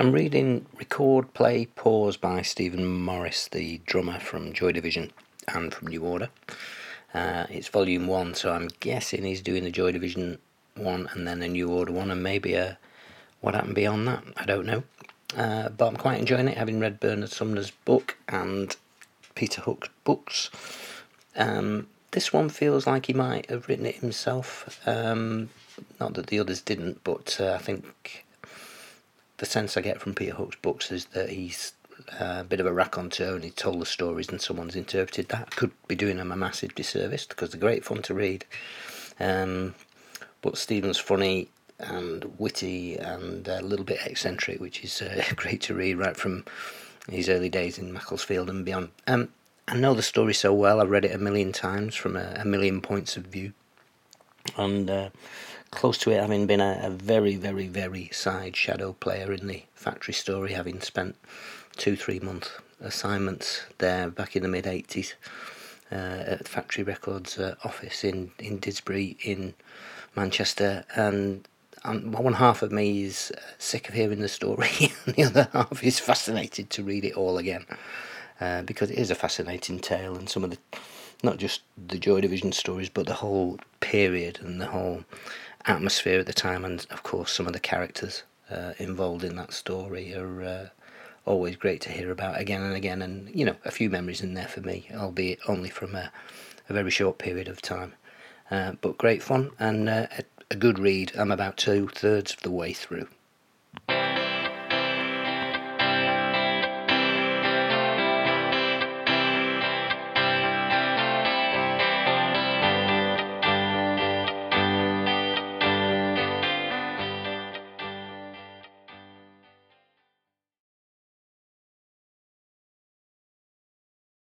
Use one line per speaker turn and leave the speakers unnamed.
I'm reading Record, Play, Pause by Stephen Morris, the drummer from Joy Division and from New Order. Uh, it's volume one, so I'm guessing he's doing the Joy Division one and then a New Order one, and maybe a what happened beyond that. I don't know. Uh, but I'm quite enjoying it, having read Bernard Sumner's book and Peter Hook's books. Um, this one feels like he might have written it himself. Um, not that the others didn't, but uh, I think the sense I get from Peter Hook's books is that he's uh, a bit of a raconteur and he told the stories and someone's interpreted that. Could be doing him a massive disservice because they're great fun to read. Um, but Stephen's funny and witty and a little bit eccentric, which is uh, great to read right from his early days in Macclesfield and beyond. Um, I know the story so well. I've read it a million times from a, a million points of view, and uh, close to it, having been a, a, very, very, very side shadow player in the factory story, having spent two, three month assignments there back in the mid 80s uh, at Factory Records uh, office in, in Didsbury in Manchester. And um, one half of me is uh, sick of hearing the story, and the other half is fascinated to read it all again. Uh, because it is a fascinating tale, and some of the, not just the Joy Division stories, but the whole period and the whole atmosphere at the time, and of course some of the characters uh, involved in that story are uh, always great to hear about again and again. And you know, a few memories in there for me, albeit only from a, a very short period of time. Uh, but great fun and uh, a, a good read. I'm about two thirds of the way through.